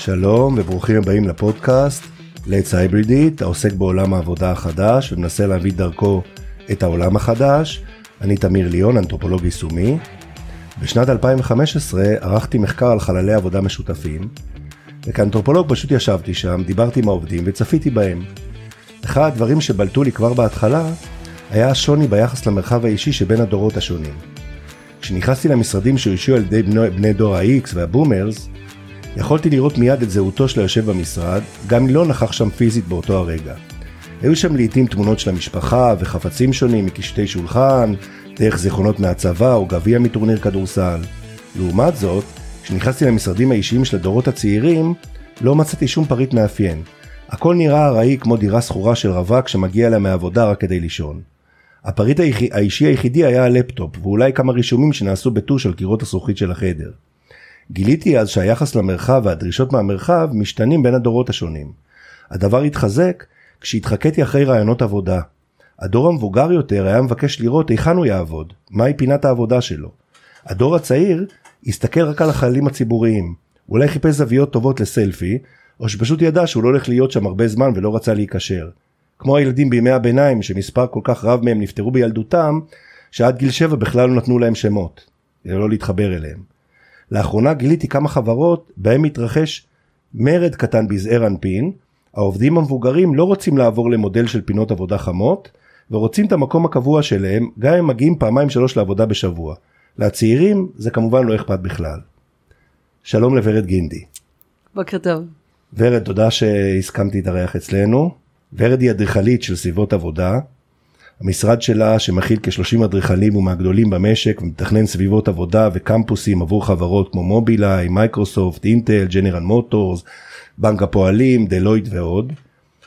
שלום וברוכים הבאים לפודקאסט Let's Hybridit, העוסק בעולם העבודה החדש ומנסה להביא דרכו את העולם החדש. אני תמיר ליאון, אנתרופולוג יישומי. בשנת 2015 ערכתי מחקר על חללי עבודה משותפים, וכאנתרופולוג פשוט ישבתי שם, דיברתי עם העובדים וצפיתי בהם. אחד הדברים שבלטו לי כבר בהתחלה היה השוני ביחס למרחב האישי שבין הדורות השונים. כשנכנסתי למשרדים שאוישו על ידי בני, בני דור ה-X והבומרס, יכולתי לראות מיד את זהותו של היושב במשרד, גם אם לא נכח שם פיזית באותו הרגע. היו שם לעיתים תמונות של המשפחה וחפצים שונים מקישוטי שולחן, דרך זיכרונות מהצבא או גביע מטורניר כדורסל. לעומת זאת, כשנכנסתי למשרדים האישיים של הדורות הצעירים, לא מצאתי שום פריט מאפיין. הכל נראה ארעי כמו דירה שכורה של רווק שמגיע אליה מהעבודה רק כדי לישון. הפריט האישי היחידי היה הלפטופ, ואולי כמה רישומים שנעשו בטוש על קירות הזכוכית של החדר. גיליתי אז שהיחס למרחב והדרישות מהמרחב משתנים בין הדורות השונים. הדבר התחזק כשהתחקתי אחרי רעיונות עבודה. הדור המבוגר יותר היה מבקש לראות היכן הוא יעבוד, מהי פינת העבודה שלו. הדור הצעיר הסתכל רק על החללים הציבוריים, אולי חיפש זוויות טובות לסלפי, או שפשוט ידע שהוא לא הולך להיות שם הרבה זמן ולא רצה להיקשר. כמו הילדים בימי הביניים שמספר כל כך רב מהם נפטרו בילדותם, שעד גיל 7 בכלל לא נתנו להם שמות, כדי לא להתחבר אליהם. לאחרונה גיליתי כמה חברות בהם מתרחש מרד קטן בזעיר אנפין, העובדים המבוגרים לא רוצים לעבור למודל של פינות עבודה חמות, ורוצים את המקום הקבוע שלהם, גם אם מגיעים פעמיים שלוש לעבודה בשבוע. לצעירים זה כמובן לא אכפת בכלל. שלום לוורד גינדי. בוקר טוב. ורד, תודה שהסכמתי להתארח אצלנו. ורד היא אדריכלית של סביבות עבודה. המשרד שלה שמכיל כ-30 אדריכלים הוא מהגדולים במשק ומתכנן סביבות עבודה וקמפוסים עבור חברות כמו מובילאיי, מייקרוסופט, אינטל, ג'נרל מוטורס, בנק הפועלים, דלויט ועוד.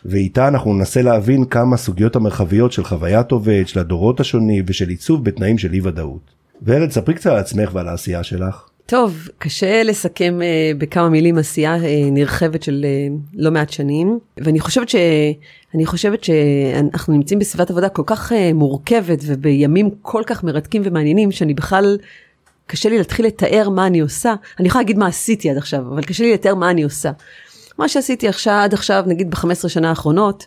ואיתה אנחנו ננסה להבין כמה סוגיות במרחביות של חוויית עובד, של הדורות השונים ושל עיצוב בתנאים של אי ודאות. ורד, ספרי קצת על עצמך ועל העשייה שלך. טוב, קשה לסכם uh, בכמה מילים עשייה uh, נרחבת של uh, לא מעט שנים, ואני חושבת, ש... חושבת שאנחנו נמצאים בסביבת עבודה כל כך uh, מורכבת ובימים כל כך מרתקים ומעניינים, שאני בכלל, קשה לי להתחיל לתאר מה אני עושה. אני יכולה להגיד מה עשיתי עד עכשיו, אבל קשה לי לתאר מה אני עושה. מה שעשיתי עכשיו, עד עכשיו, נגיד ב-15 שנה האחרונות,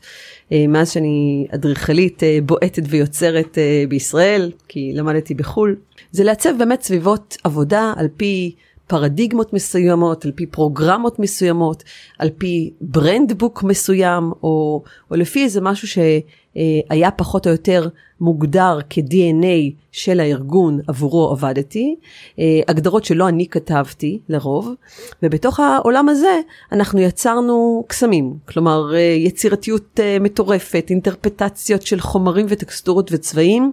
מאז שאני אדריכלית בועטת ויוצרת בישראל, כי למדתי בחו"ל, זה לעצב באמת סביבות עבודה על פי פרדיגמות מסוימות, על פי פרוגרמות מסוימות, על פי ברנד בוק מסוים, או, או לפי איזה משהו שהיה פחות או יותר מוגדר כ-DNA של הארגון עבורו עבדתי, הגדרות שלא אני כתבתי לרוב, ובתוך העולם הזה אנחנו יצרנו קסמים, כלומר יצירתיות מטורפת, אינטרפטציות של חומרים וטקסטורות וצבעים,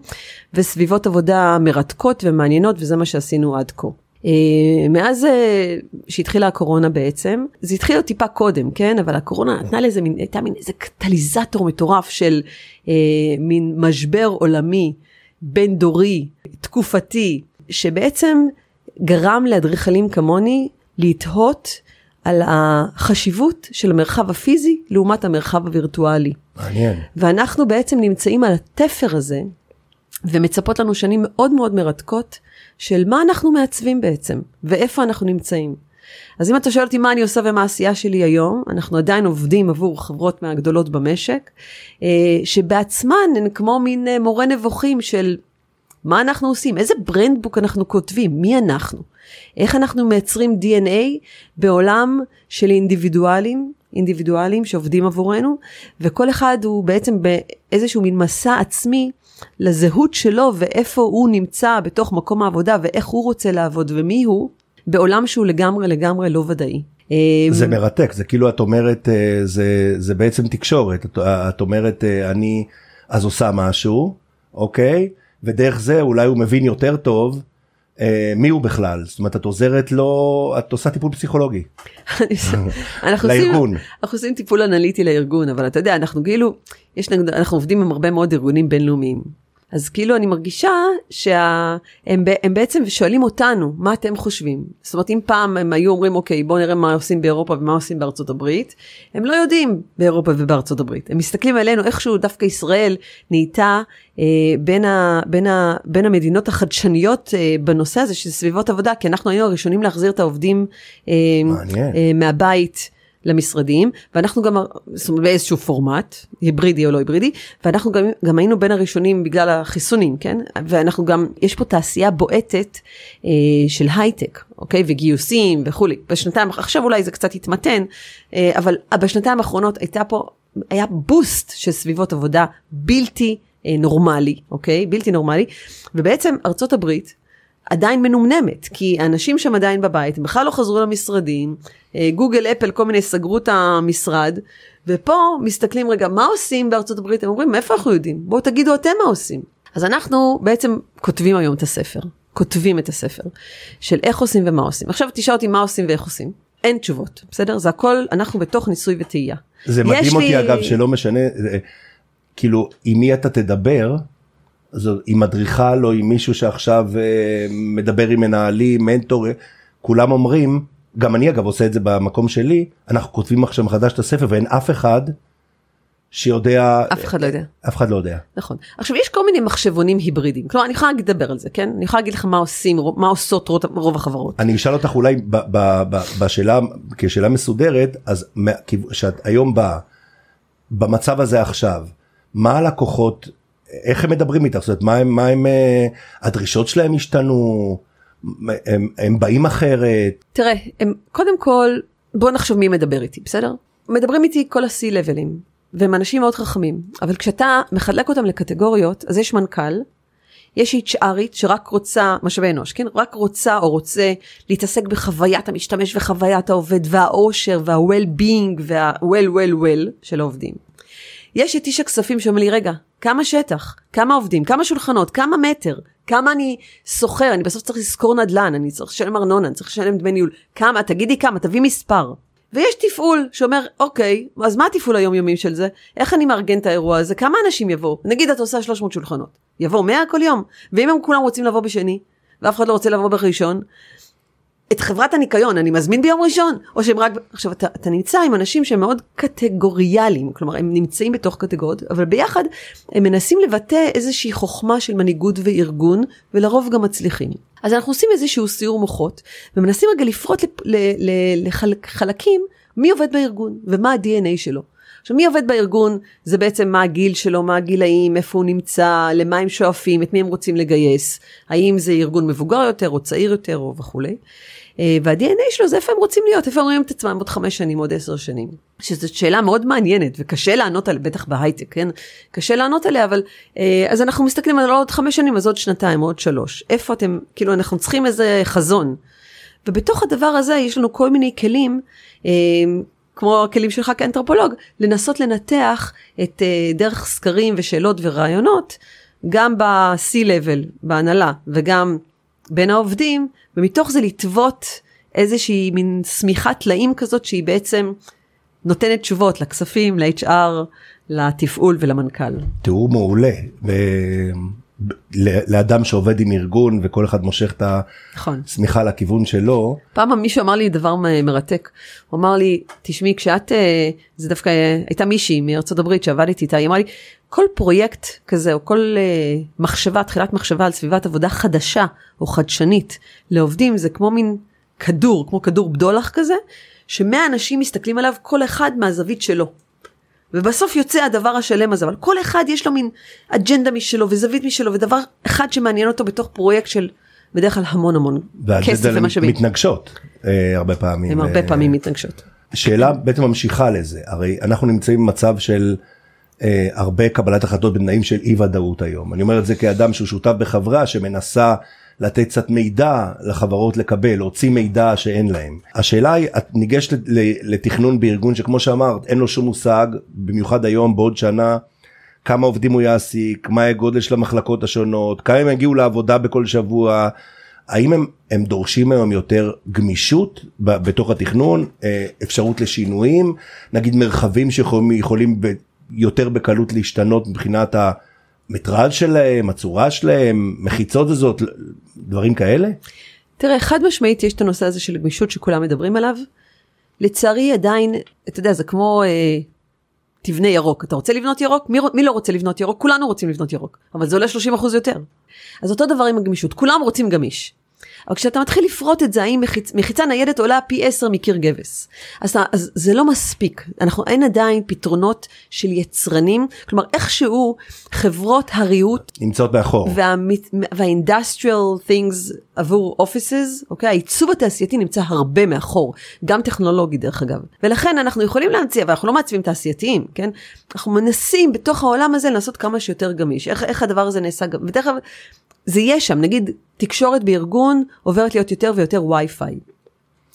וסביבות עבודה מרתקות ומעניינות, וזה מה שעשינו עד כה. Uh, מאז uh, שהתחילה הקורונה בעצם, זה התחיל עוד טיפה קודם, כן? אבל הקורונה נתנה לזה מין, הייתה מין איזה קטליזטור מטורף של uh, מין משבר עולמי, בין דורי, תקופתי, שבעצם גרם לאדריכלים כמוני לתהות על החשיבות של המרחב הפיזי לעומת המרחב הווירטואלי. מעניין. ואנחנו בעצם נמצאים על התפר הזה, ומצפות לנו שנים מאוד מאוד מרתקות של מה אנחנו מעצבים בעצם, ואיפה אנחנו נמצאים. אז אם אתה שואל אותי מה אני עושה ומה העשייה שלי היום, אנחנו עדיין עובדים עבור חברות מהגדולות במשק, אה, שבעצמן הן כמו מין אה, מורה נבוכים של מה אנחנו עושים, איזה ברנדבוק אנחנו כותבים, מי אנחנו, איך אנחנו מייצרים DNA בעולם של אינדיבידואלים, אינדיבידואלים שעובדים עבורנו, וכל אחד הוא בעצם באיזשהו מין מסע עצמי לזהות שלו ואיפה הוא נמצא בתוך מקום העבודה ואיך הוא רוצה לעבוד ומי הוא, בעולם שהוא לגמרי לגמרי לא ודאי. זה מרתק, זה כאילו את אומרת, אה, זה, זה בעצם תקשורת, את, את אומרת אה, אני אז עושה משהו, אוקיי? ודרך זה אולי הוא מבין יותר טוב מי הוא בכלל זאת אומרת את עוזרת לו את עושה טיפול פסיכולוגי. אנחנו לארגון. עושים, אנחנו עושים טיפול אנליטי לארגון אבל אתה יודע אנחנו כאילו יש אנחנו עובדים עם הרבה מאוד ארגונים בינלאומיים. אז כאילו אני מרגישה שהם בעצם שואלים אותנו, מה אתם חושבים? זאת אומרת, אם פעם הם היו אומרים, אוקיי, בואו נראה מה עושים באירופה ומה עושים בארצות הברית, הם לא יודעים באירופה ובארצות הברית. הם מסתכלים עלינו, איכשהו דווקא ישראל נהייתה אה, בין, ה, בין, ה, בין המדינות החדשניות אה, בנושא הזה של סביבות עבודה, כי אנחנו היינו הראשונים להחזיר את העובדים אה, אה, מהבית. למשרדים, ואנחנו גם, זאת אומרת באיזשהו פורמט, היברידי או לא היברידי, ואנחנו גם, גם היינו בין הראשונים בגלל החיסונים, כן? ואנחנו גם, יש פה תעשייה בועטת אה, של הייטק, אוקיי? וגיוסים וכולי. בשנתיים, עכשיו אולי זה קצת התמתן, אה, אבל בשנתיים האחרונות הייתה פה, היה בוסט של סביבות עבודה בלתי אה, נורמלי, אוקיי? בלתי נורמלי, ובעצם ארצות הברית, עדיין מנומנמת, כי האנשים שם עדיין בבית, הם בכלל לא חזרו למשרדים, אה, גוגל, אפל, כל מיני סגרו את המשרד, ופה מסתכלים רגע, מה עושים בארצות הברית? הם אומרים, מאיפה אנחנו יודעים? בואו תגידו אתם מה עושים. אז אנחנו בעצם כותבים היום את הספר, כותבים את הספר, של איך עושים ומה עושים. עכשיו תשאל אותי מה עושים ואיך עושים. אין תשובות, בסדר? זה הכל, אנחנו בתוך ניסוי וטעייה. זה מדהים אותי לי... אגב שלא משנה, זה, כאילו, עם מי אתה תדבר, זו, עם אדריכל או עם מישהו שעכשיו אה, מדבר עם מנהלים, מנטור, כולם אומרים, גם אני אגב עושה את זה במקום שלי, אנחנו כותבים עכשיו מחדש את הספר ואין אף אחד שיודע, אף אחד לא יודע, אף אחד לא יודע. נכון. עכשיו יש כל מיני מחשבונים היברידיים, כלומר אני יכולה לדבר על זה, כן? אני יכולה להגיד לך מה עושים, מה עושות רוב, רוב החברות. אני אשאל אותך אולי ב, ב, ב, בשאלה, כשאלה מסודרת, אז שאת היום באה, במצב הזה עכשיו, מה הלקוחות איך הם מדברים איתך? זאת אומרת, מה הם, מה הם, אה, הדרישות שלהם השתנו? הם, הם באים אחרת? תראה, הם, קודם כל, בוא נחשוב מי מדבר איתי, בסדר? מדברים איתי כל ה-C-Levelים, והם אנשים מאוד חכמים, אבל כשאתה מחלק אותם לקטגוריות, אז יש מנכ"ל, יש HRית שרק רוצה, משאבי אנוש, כן? רק רוצה או רוצה להתעסק בחוויית המשתמש וחוויית העובד והאושר וה-well-being וה-well-well-well של העובדים. יש את איש הכספים שאומר לי, רגע, כמה שטח, כמה עובדים, כמה שולחנות, כמה מטר, כמה אני שוכר, אני בסוף צריך לשכור נדל"ן, אני צריך לשלם ארנונה, אני צריך לשלם דמי ניהול, כמה, תגידי כמה, תביא מספר. ויש תפעול שאומר, אוקיי, אז מה התפעול היומיומי של זה? איך אני מארגן את האירוע הזה? כמה אנשים יבואו? נגיד את עושה 300 שולחנות. יבואו 100 כל יום? ואם הם כולם רוצים לבוא בשני, ואף אחד לא רוצה לבוא בראשון, את חברת הניקיון אני מזמין ביום ראשון, או שהם רק... עכשיו, אתה, אתה נמצא עם אנשים שהם מאוד קטגוריאליים, כלומר, הם נמצאים בתוך קטגוריות, אבל ביחד הם מנסים לבטא איזושהי חוכמה של מנהיגות וארגון, ולרוב גם מצליחים. אז אנחנו עושים איזשהו סיור מוחות, ומנסים רגע לפרוט לחלקים מי עובד בארגון, ומה ה-DNA שלו. עכשיו מי עובד בארגון זה בעצם מה הגיל שלו, מה הגילאים, איפה הוא נמצא, למה הם שואפים, את מי הם רוצים לגייס, האם זה ארגון מבוגר יותר או צעיר יותר או וכולי. אה, וה-DNA שלו זה איפה הם רוצים להיות, איפה הם רואים את עצמם עוד חמש שנים, עוד עשר שנים. שזאת שאלה מאוד מעניינת וקשה לענות עליה, בטח בהייטק, כן? קשה לענות עליה, אבל אה, אז אנחנו מסתכלים על עוד חמש שנים, אז עוד שנתיים, עוד שלוש. איפה אתם, כאילו אנחנו צריכים איזה חזון. ובתוך הדבר הזה יש לנו כל מיני כלים, אה, כמו הכלים שלך כאנתרופולוג, לנסות לנתח את דרך סקרים ושאלות ורעיונות, גם ב-C-Level, בהנהלה, וגם בין העובדים, ומתוך זה לטוות איזושהי מין שמיכת טלאים כזאת שהיא בעצם נותנת תשובות לכספים, ל-HR, לתפעול ולמנכ"ל. תיאור מעולה. ו... לאדם שעובד עם ארגון וכל אחד מושך את נכון. השמיכה לכיוון שלו. פעם מישהו אמר לי דבר מרתק, הוא אמר לי, תשמעי, כשאת, אה, זה דווקא הייתה מישהי מארצות הברית שעבדתי איתה, היא אמרה לי, כל פרויקט כזה או כל uh, מחשבה, תחילת מחשבה על סביבת עבודה חדשה או חדשנית לעובדים זה כמו מין כדור, כמו כדור בדולח כזה, שמאה אנשים מסתכלים עליו כל אחד מהזווית שלו. ובסוף יוצא הדבר השלם הזה, אבל כל אחד יש לו מין אג'נדה משלו וזווית משלו ודבר אחד שמעניין אותו בתוך פרויקט של בדרך כלל המון המון כסף ומשאבים. מתנגשות אה, הרבה פעמים. הם הרבה אה, פעמים מתנגשות. שאלה בעצם ממשיכה לזה, הרי אנחנו נמצאים במצב של אה, הרבה קבלת החלטות בתנאים של אי ודאות היום. אני אומר את זה כאדם שהוא שותף בחברה שמנסה לתת קצת מידע לחברות לקבל, להוציא מידע שאין להם. השאלה היא, את ניגשת לתכנון בארגון שכמו שאמרת, אין לו שום מושג, במיוחד היום בעוד שנה, כמה עובדים הוא יעסיק, מה הגודל של המחלקות השונות, כמה הם יגיעו לעבודה בכל שבוע. האם הם, הם דורשים היום יותר גמישות בתוך התכנון, אה, אפשרות לשינויים, נגיד מרחבים שיכולים יותר בקלות להשתנות מבחינת המטראז' שלהם, הצורה שלהם, מחיצות הזאת, דברים כאלה? תראה, חד משמעית יש את הנושא הזה של גמישות שכולם מדברים עליו. לצערי עדיין, אתה יודע, זה כמו אה, תבנה ירוק. אתה רוצה לבנות ירוק? מי, מי לא רוצה לבנות ירוק? כולנו רוצים לבנות ירוק, אבל זה עולה 30% יותר. אז אותו דבר עם הגמישות, כולם רוצים גמיש. אבל כשאתה מתחיל לפרוט את זה, האם מחיצ, מחיצה ניידת עולה פי 10 מקיר גבס. אז, אז זה לא מספיק. אנחנו, אין עדיין פתרונות של יצרנים. כלומר, איכשהו חברות הריהוט... נמצאות מאחור. והאינדסטריאל things עבור אופיסס, אוקיי? העיצוב התעשייתי נמצא הרבה מאחור. גם טכנולוגי דרך אגב. ולכן אנחנו יכולים להמציא, אבל אנחנו לא מעצבים תעשייתיים, כן? אנחנו מנסים בתוך העולם הזה לעשות כמה שיותר גמיש. איך, איך הדבר הזה נעשה, אגב... זה יהיה שם, נגיד תקשורת בארגון עוברת להיות יותר ויותר וי-פיי.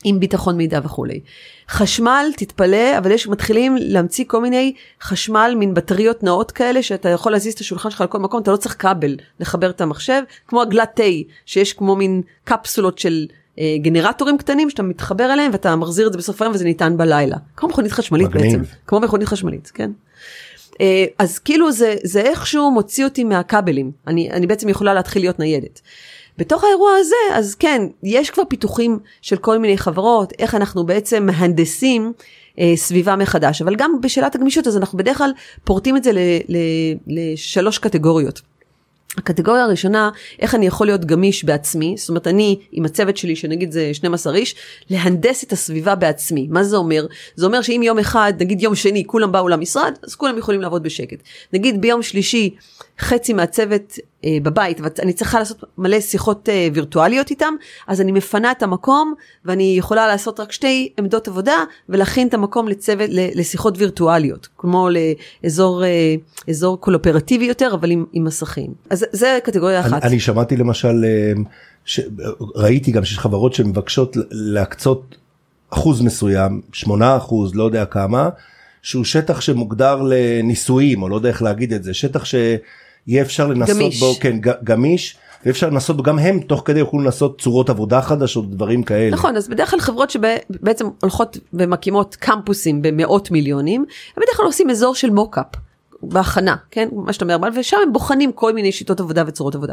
עם ביטחון מידע וכולי. חשמל, תתפלא, אבל יש מתחילים להמציא כל מיני חשמל, מין בטריות נאות כאלה, שאתה יכול להזיז את השולחן שלך לכל מקום, אתה לא צריך כבל לחבר את המחשב, כמו עגלת תה, שיש כמו מין קפסולות של אה, גנרטורים קטנים שאתה מתחבר אליהם ואתה מחזיר את זה בסוף היום וזה ניתן בלילה. כמו מכונית חשמלית מגניב. בעצם, כמו מכונית חשמלית, כן. אה, אז כאילו זה, זה איכשהו מוציא אותי מהכבלים, אני, אני בעצם יכולה להתחיל להיות ניידת. בתוך האירוע הזה, אז כן, יש כבר פיתוחים של כל מיני חברות, איך אנחנו בעצם מהנדסים אה, סביבה מחדש, אבל גם בשאלת הגמישות, אז אנחנו בדרך כלל פורטים את זה ל, ל, לשלוש קטגוריות. הקטגוריה הראשונה, איך אני יכול להיות גמיש בעצמי, זאת אומרת אני עם הצוות שלי שנגיד זה 12 איש, להנדס את הסביבה בעצמי. מה זה אומר? זה אומר שאם יום אחד, נגיד יום שני, כולם באו למשרד, אז כולם יכולים לעבוד בשקט. נגיד ביום שלישי, חצי מהצוות אה, בבית, ואני צריכה לעשות מלא שיחות אה, וירטואליות איתם, אז אני מפנה את המקום, ואני יכולה לעשות רק שתי עמדות עבודה, ולהכין את המקום לצוות, לשיחות וירטואליות, כמו לאזור אה, אזור קולופרטיבי יותר, אבל עם, עם מסכים. אז זה קטגוריה אחת. אני, אני שמעתי למשל, אה, ש... ראיתי גם שיש חברות שמבקשות להקצות אחוז מסוים, 8 אחוז, לא יודע כמה, שהוא שטח שמוגדר לניסויים, או לא יודע איך להגיד את זה, שטח ש... יהיה אפשר לנסות גמיש. בו, כן, גמיש. ואפשר לנסות בו, גם הם תוך כדי יוכלו לנסות צורות עבודה חדשות, דברים כאלה. נכון, אז בדרך כלל חברות שבעצם הולכות ומקימות קמפוסים במאות מיליונים, הם בדרך כלל עושים אזור של מוקאפ, בהכנה, כן, מה שאתה אומר, ושם הם בוחנים כל מיני שיטות עבודה וצורות עבודה.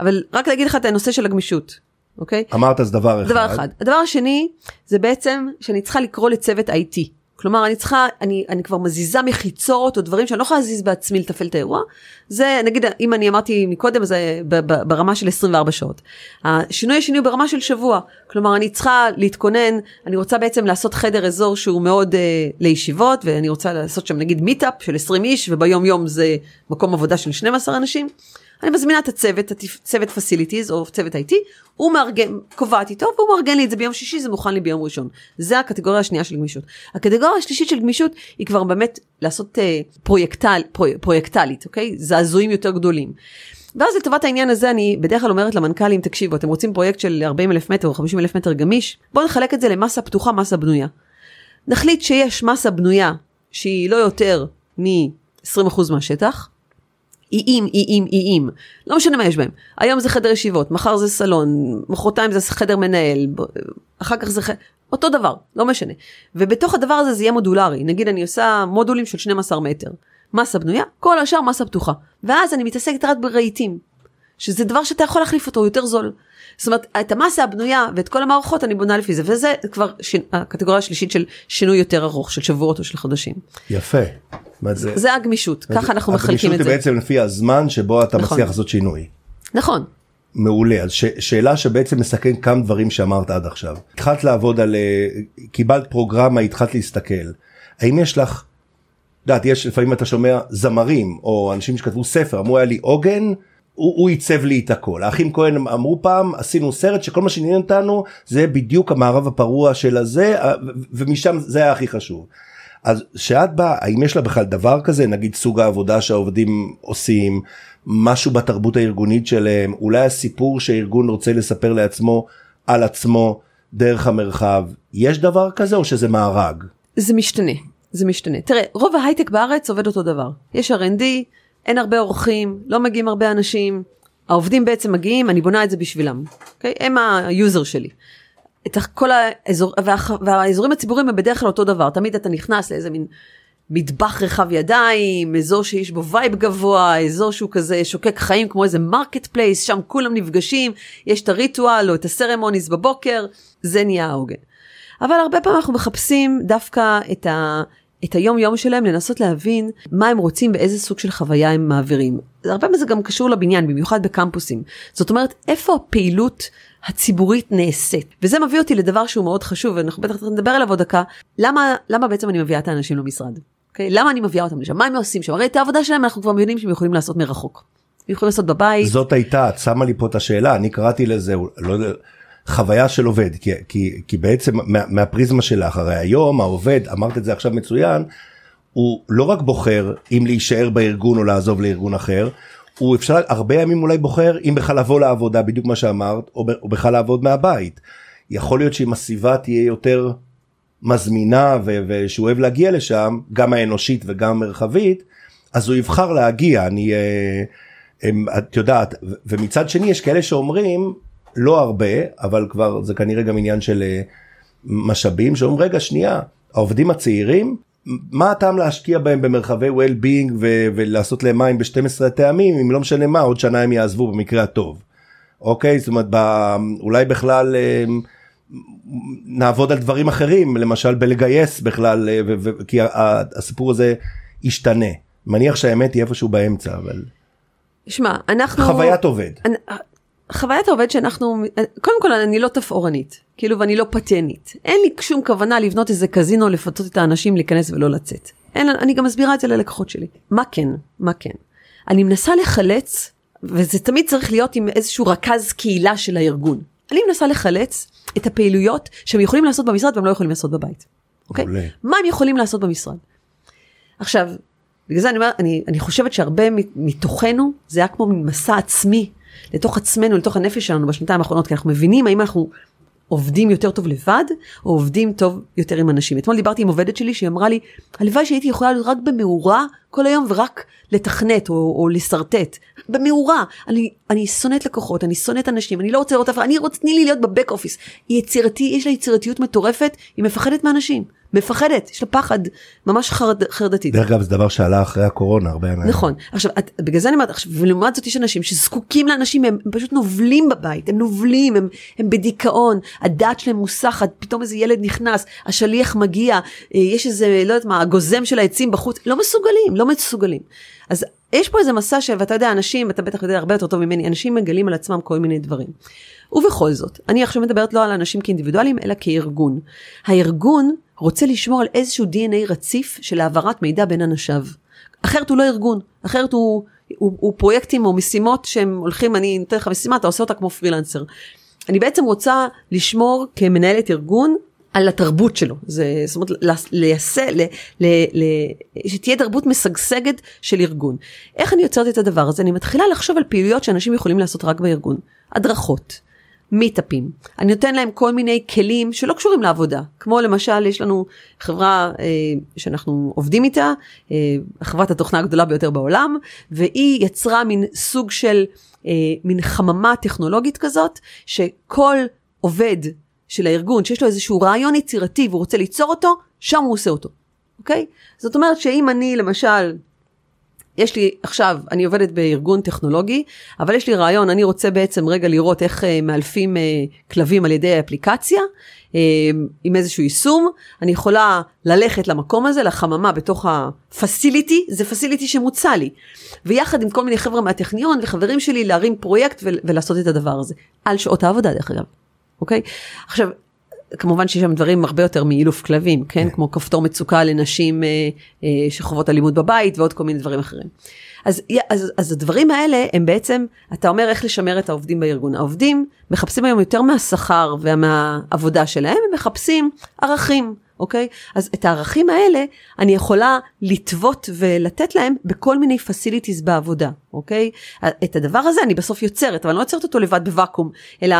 אבל רק להגיד לך את הנושא של הגמישות, אוקיי? אמרת אז דבר אחד. דבר אחד. הדבר השני, זה בעצם שאני צריכה לקרוא לצוות IT. כלומר, אני צריכה, אני, אני כבר מזיזה מחיצות או דברים שאני לא יכולה להזיז בעצמי לתפעל את האירוע. זה, נגיד, אם אני אמרתי מקודם, זה ברמה של 24 שעות. השינוי השני הוא ברמה של שבוע. כלומר, אני צריכה להתכונן, אני רוצה בעצם לעשות חדר אזור שהוא מאוד אה, לישיבות, ואני רוצה לעשות שם נגיד meetup של 20 איש, וביום יום זה מקום עבודה של 12 אנשים. אני מזמינה את הצוות, צוות facilities או צוות IT, הוא מארגן, קובעת איתו והוא מארגן לי את זה ביום שישי, זה מוכן לי ביום ראשון. זה הקטגוריה השנייה של גמישות. הקטגוריה השלישית של גמישות היא כבר באמת לעשות אה, פרויקטל, פרו, פרויקטלית, אוקיי? זעזועים יותר גדולים. ואז לטובת העניין הזה אני בדרך כלל אומרת למנכ"לים, תקשיבו, אתם רוצים פרויקט של 40 אלף מטר או 50 אלף מטר גמיש? בואו נחלק את זה למסה פתוחה, מסה בנויה. נחליט שיש מסה בנויה שהיא לא יותר מ-20% מהשטח, איים, איים, איים. לא משנה מה יש בהם. היום זה חדר ישיבות, מחר זה סלון, מחרתיים זה חדר מנהל, אחר כך זה חדר... אותו דבר, לא משנה. ובתוך הדבר הזה זה יהיה מודולרי. נגיד אני עושה מודולים של 12 מטר. מסה בנויה, כל השאר מסה פתוחה. ואז אני מתעסקת רק ברהיטים. שזה דבר שאתה יכול להחליף אותו, יותר זול. זאת אומרת, את המסה הבנויה ואת כל המערכות אני בונה לפי זה, וזה כבר ש... הקטגוריה השלישית של שינוי יותר ארוך, של שבועות או של חודשים. יפה. זה, זה הגמישות, ככה אנחנו מחלקים את זה. הגמישות היא בעצם לפי הזמן שבו אתה נכון. מצליח לעשות שינוי. נכון. מעולה, אז ש, שאלה שבעצם מסכן כמה דברים שאמרת עד עכשיו. התחלת לעבוד על, אה, קיבלת פרוגרמה, התחלת להסתכל. האם יש לך, יודעת, יש לפעמים אתה שומע זמרים או אנשים שכתבו ספר, אמרו היה לי עוגן. הוא, הוא עיצב לי את הכל. האחים כהן אמרו פעם עשינו סרט שכל מה שעניין אותנו זה בדיוק המערב הפרוע של הזה ומשם זה היה הכי חשוב. אז שאת באה האם יש לה בכלל דבר כזה נגיד סוג העבודה שהעובדים עושים משהו בתרבות הארגונית שלהם אולי הסיפור שהארגון רוצה לספר לעצמו על עצמו דרך המרחב יש דבר כזה או שזה מארג? זה משתנה זה משתנה תראה רוב ההייטק בארץ עובד אותו דבר יש R&D אין הרבה אורחים, לא מגיעים הרבה אנשים, העובדים בעצם מגיעים, אני בונה את זה בשבילם, אוקיי? הם ה user שלי. את כל האזור, וה, והאזורים הציבוריים הם בדרך כלל אותו דבר, תמיד אתה נכנס לאיזה מין מטבח רחב ידיים, אזור שיש בו vibe גבוה, אזור שהוא כזה שוקק חיים כמו איזה market place, שם כולם נפגשים, יש את הריטואל או את ה ceremonies בבוקר, זה נהיה העוגן. אבל הרבה פעמים אנחנו מחפשים דווקא את, ה, את היום יום שלהם, לנסות להבין מה הם רוצים, באיזה סוג של חוויה הם מעבירים. הרבה פעמים זה גם קשור לבניין, במיוחד בקמפוסים. זאת אומרת, איפה הפעילות הציבורית נעשית. וזה מביא אותי לדבר שהוא מאוד חשוב, ואנחנו בטח נדבר עליו עוד דקה, למה, למה בעצם אני מביאה את האנשים למשרד? Okay? אוקיי? למה אני מביאה אותם לשם? מה הם עושים שם? הרי את העבודה שלהם אנחנו כבר מבינים שהם יכולים לעשות מרחוק. הם יכולים לעשות בבית. זאת הייתה, את שמה לי פה את השאלה, אני קראתי לזה, לא יודע, חוויה של עובד, כי, כי, כי בעצם מה, מהפריזמה שלך, הרי היום העובד, אמרת את זה עכשיו מצוין, הוא לא רק בוחר אם להישאר בארגון או לעזוב לארגון אחר, הוא אפשר הרבה ימים אולי בוחר אם בכלל לבוא לעבודה בדיוק מה שאמרת או, או בכלל לעבוד מהבית. יכול להיות שאם הסביבה תהיה יותר מזמינה ו- ושהוא אוהב להגיע לשם גם האנושית וגם מרחבית אז הוא יבחר להגיע אני אה, הם, את יודעת ומצד שני יש כאלה שאומרים לא הרבה אבל כבר זה כנראה גם עניין של אה, משאבים שאומרים רגע שנייה העובדים הצעירים מה הטעם להשקיע בהם במרחבי well-being ו- ולעשות להם מים ב-12 טעמים אם לא משנה מה עוד שנה הם יעזבו במקרה הטוב. אוקיי זאת אומרת ב- אולי בכלל אה, נעבוד על דברים אחרים למשל בלגייס בכלל אה, ו- ו- כי הסיפור הזה ישתנה מניח שהאמת היא איפשהו באמצע אבל. שמע אנחנו חוויית עובד. חוויית העובד שאנחנו, קודם כל אני לא תפאורנית, כאילו ואני לא פתיינית. אין לי שום כוונה לבנות איזה קזינו, לפתות את האנשים להיכנס ולא לצאת. אין, אני גם מסבירה את זה ללקוחות שלי. מה כן, מה כן. אני מנסה לחלץ, וזה תמיד צריך להיות עם איזשהו רכז קהילה של הארגון. אני מנסה לחלץ את הפעילויות שהם יכולים לעשות במשרד והם לא יכולים לעשות בבית. אוקיי? מעולה. מה הם יכולים לעשות במשרד? עכשיו, בגלל זה אני אומרת, אני, אני חושבת שהרבה מתוכנו זה היה כמו מסע עצמי לתוך עצמנו, לתוך הנפש שלנו בשנתיים האחרונות, כי אנחנו מבינים האם אנחנו עובדים יותר טוב לבד, או עובדים טוב יותר עם אנשים. אתמול דיברתי עם עובדת שלי שהיא אמרה לי, הלוואי שהייתי יכולה להיות רק במאורה כל היום ורק לתכנת או, או לשרטט. במאורה. אני, אני שונאת לקוחות, אני שונאת אנשים, אני לא רוצה לראות אף אחד, אני רוצה, תני לי להיות בבק אופיס. היא יצירתי, יש לה יצירתיות מטורפת, היא מפחדת מאנשים. מפחדת, יש לה פחד ממש חרד, חרדתית. דרך אגב זה דבר שעלה אחרי הקורונה הרבה אנשים. נכון, עכשיו את, בגלל זה אני אומרת, עכשיו, ולעומת זאת יש אנשים שזקוקים לאנשים, הם, הם פשוט נובלים בבית, הם נובלים, הם, הם בדיכאון, הדעת שלהם מוסחת, פתאום איזה ילד נכנס, השליח מגיע, אה, יש איזה, לא יודעת מה, הגוזם של העצים בחוץ, לא מסוגלים, לא מסוגלים. אז יש פה איזה מסע ש... ואתה יודע, אנשים, אתה בטח יודע הרבה יותר טוב ממני, אנשים מגלים על עצמם כל מיני דברים. ובכל זאת, אני עכשיו מדברת לא על אנשים כאינדיבידואלים, אלא כארגון. הארגון רוצה לשמור על איזשהו DNA רציף של העברת מידע בין אנשיו. אחרת הוא לא ארגון, אחרת הוא, הוא, הוא פרויקטים או משימות שהם הולכים, אני נותן לך משימה, אתה עושה אותה כמו פרילנסר. אני בעצם רוצה לשמור כמנהלת ארגון על התרבות שלו, זה, זאת אומרת, לייסה, ל, ל, ל, שתהיה תרבות משגשגת של ארגון. איך אני יוצרת את הדבר הזה? אני מתחילה לחשוב על פעילויות שאנשים יכולים לעשות רק בארגון. הדרכות, מיטאפים. אני נותן להם כל מיני כלים שלא קשורים לעבודה, כמו למשל יש לנו חברה אה, שאנחנו עובדים איתה, אה, חברת התוכנה הגדולה ביותר בעולם, והיא יצרה מין סוג של אה, מין חממה טכנולוגית כזאת, שכל עובד של הארגון שיש לו איזשהו רעיון יצירתי והוא רוצה ליצור אותו, שם הוא עושה אותו, אוקיי? זאת אומרת שאם אני למשל יש לי עכשיו, אני עובדת בארגון טכנולוגי, אבל יש לי רעיון, אני רוצה בעצם רגע לראות איך uh, מאלפים uh, כלבים על ידי האפליקציה, uh, עם איזשהו יישום, אני יכולה ללכת למקום הזה, לחממה בתוך הפסיליטי, זה פסיליטי שמוצע לי, ויחד עם כל מיני חבר'ה מהטכניון וחברים שלי להרים פרויקט ולעשות את הדבר הזה, על שעות העבודה דרך אגב, אוקיי? עכשיו, כמובן שיש שם דברים הרבה יותר מאילוף כלבים, כן? כמו כפתור מצוקה לנשים אה, אה, שחוות אלימות בבית ועוד כל מיני דברים אחרים. אז, אז, אז הדברים האלה הם בעצם, אתה אומר איך לשמר את העובדים בארגון. העובדים מחפשים היום יותר מהשכר ומהעבודה שלהם, הם מחפשים ערכים, אוקיי? אז את הערכים האלה אני יכולה לטוות ולתת להם בכל מיני פסיליטיז בעבודה, אוקיי? את הדבר הזה אני בסוף יוצרת, אבל אני לא יוצרת אותו לבד בוואקום, אלא